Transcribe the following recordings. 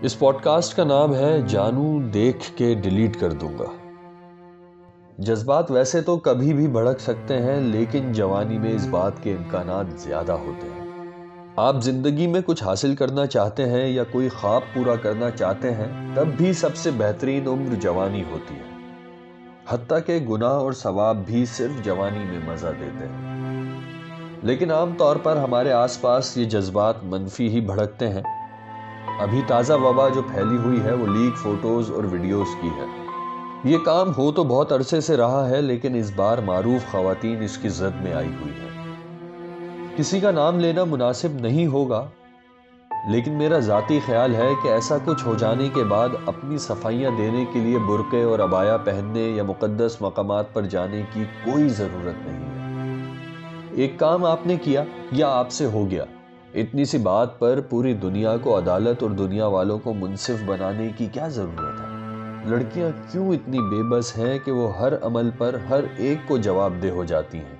اس pod cost کا نام ہے جانو دیکھ کے ڈیلیٹ کر دوں گا۔ جذبات ویسے تو کبھی بھی بھڑک سکتے ہیں، لیکن جوانی میں اس بات کے امکانات زیادہ ہوتے ہیں۔ آپ زندگی میں کچھ حاصل کرنا چاہتے ہیں یا کوئی خواب پورا کرنا چاہتے ہیں، تب بھی سب سے بہترین عمر جوانی ہوتی ہے۔ حتیٰ کہ گناہ اور ثواب بھی صرف جوانی میں مزہ دیتے ہیں۔ لیکن عام طور پر ہمارے آس پاس یہ جذبات منفی ہی بھڑکتے ہیں۔ ابھی تازہ وبا جو پھیلی ہوئی ہے وہ لیک، فوٹوز اور ویڈیوز کی ہے۔ یہ کام ہو تو بہت عرصے سے رہا ہے، لیکن اس بار معروف خواتین اس کی زد میں آئی ہوئی ہے کسی کا نام لینا مناسب نہیں ہوگا، لیکن میرا ذاتی خیال ہے کہ ایسا کچھ ہو جانے کے بعد اپنی صفائیاں دینے کے لیے برقے اور ابایا پہننے یا مقدس مقامات پر جانے کی کوئی ضرورت نہیں ہے۔ ایک کام آپ نے کیا یا آپ سے ہو گیا؟ اتنی سی بات پر پوری دنیا کو عدالت اور دنیا والوں کو منصف بنانے کی کیا ضرورت ہے؟ لڑکیاں کیوں اتنی بے بس ہیں کہ وہ ہر عمل پر ہر ایک کو جواب دہ ہو جاتی ہیں؟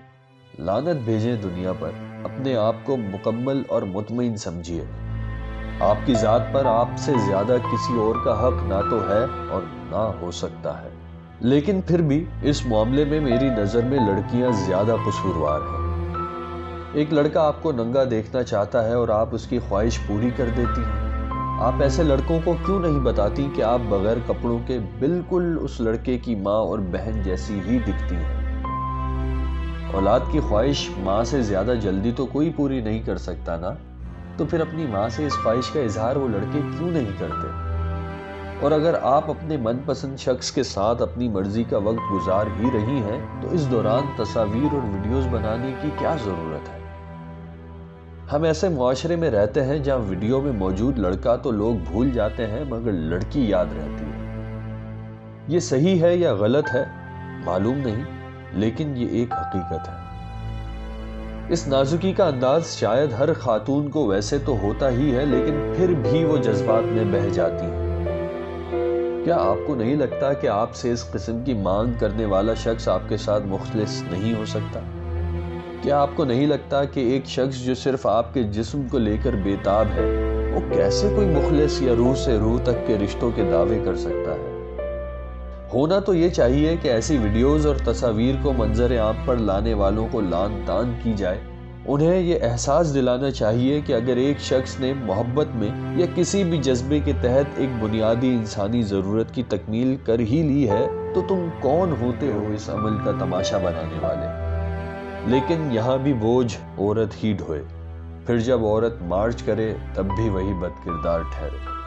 لانت بھیجیں دنیا پر، اپنے آپ کو مکمل اور مطمئن سمجھیے۔ آپ کی ذات پر آپ سے زیادہ کسی اور کا حق نہ تو ہے اور نہ ہو سکتا ہے۔ لیکن پھر بھی اس معاملے میں میری نظر میں لڑکیاں زیادہ قصوروار ہیں۔ ایک لڑکا آپ کو ننگا دیکھنا چاہتا ہے اور آپ اس کی خواہش پوری کر دیتی ہیں۔ آپ ایسے لڑکوں کو کیوں نہیں بتاتی کہ آپ بغیر کپڑوں کے بالکل اس لڑکے کی ماں اور بہن جیسی ہی دکھتی ہیں؟ اولاد کی خواہش ماں سے زیادہ جلدی تو کوئی پوری نہیں کر سکتا نا؟ تو پھر اپنی ماں سے اس خواہش کا اظہار وہ لڑکے کیوں نہیں کرتے؟ اور اگر آپ اپنے من پسند شخص کے ساتھ اپنی مرضی کا وقت گزار ہی رہی ہیں، تو اس دوران تصاویر اور ویڈیوز بنانے کی کیا ضرورت ہے؟ ہم ایسے معاشرے میں رہتے ہیں جہاں ویڈیو میں موجود لڑکا تو لوگ بھول جاتے ہیں مگر لڑکی یاد رہتی ہے۔ یہ صحیح ہے یا غلط ہے؟ معلوم نہیں، لیکن یہ ایک حقیقت ہے۔ اس نازکی کا انداز شاید ہر خاتون کو ویسے تو ہوتا ہی ہے، لیکن پھر بھی وہ جذبات میں بہ جاتی ہیں۔ کیا آپ کو نہیں لگتا کہ آپ سے اس قسم کی مانگ کرنے والا شخص آپ کے ساتھ مخلص نہیں ہو سکتا؟ کیا آپ کو نہیں لگتا کہ ایک شخص جو صرف آپ کے جسم کو لے کر بیتاب ہے، وہ کیسے کوئی مخلص یا روح سے روح تک کے رشتوں کے دعوے کر سکتا ہے؟ ہونا تو یہ چاہیے کہ ایسی ویڈیوز اور تصاویر کو منظر عام پر لانے والوں کو لان تان کی جائے۔ انہیں یہ احساس دلانا چاہیے کہ اگر ایک شخص نے محبت میں یا کسی بھی جذبے کے تحت ایک بنیادی انسانی ضرورت کی تکمیل کر ہی لی ہے، تو تم کون ہوتے ہو اس عمل کا تماشا بنانے والے؟ لیکن یہاں بھی بوجھ عورت ہی ڈھوئے۔ پھر جب عورت مارچ کرے، تب بھی وہی بد کردار ٹھہرے۔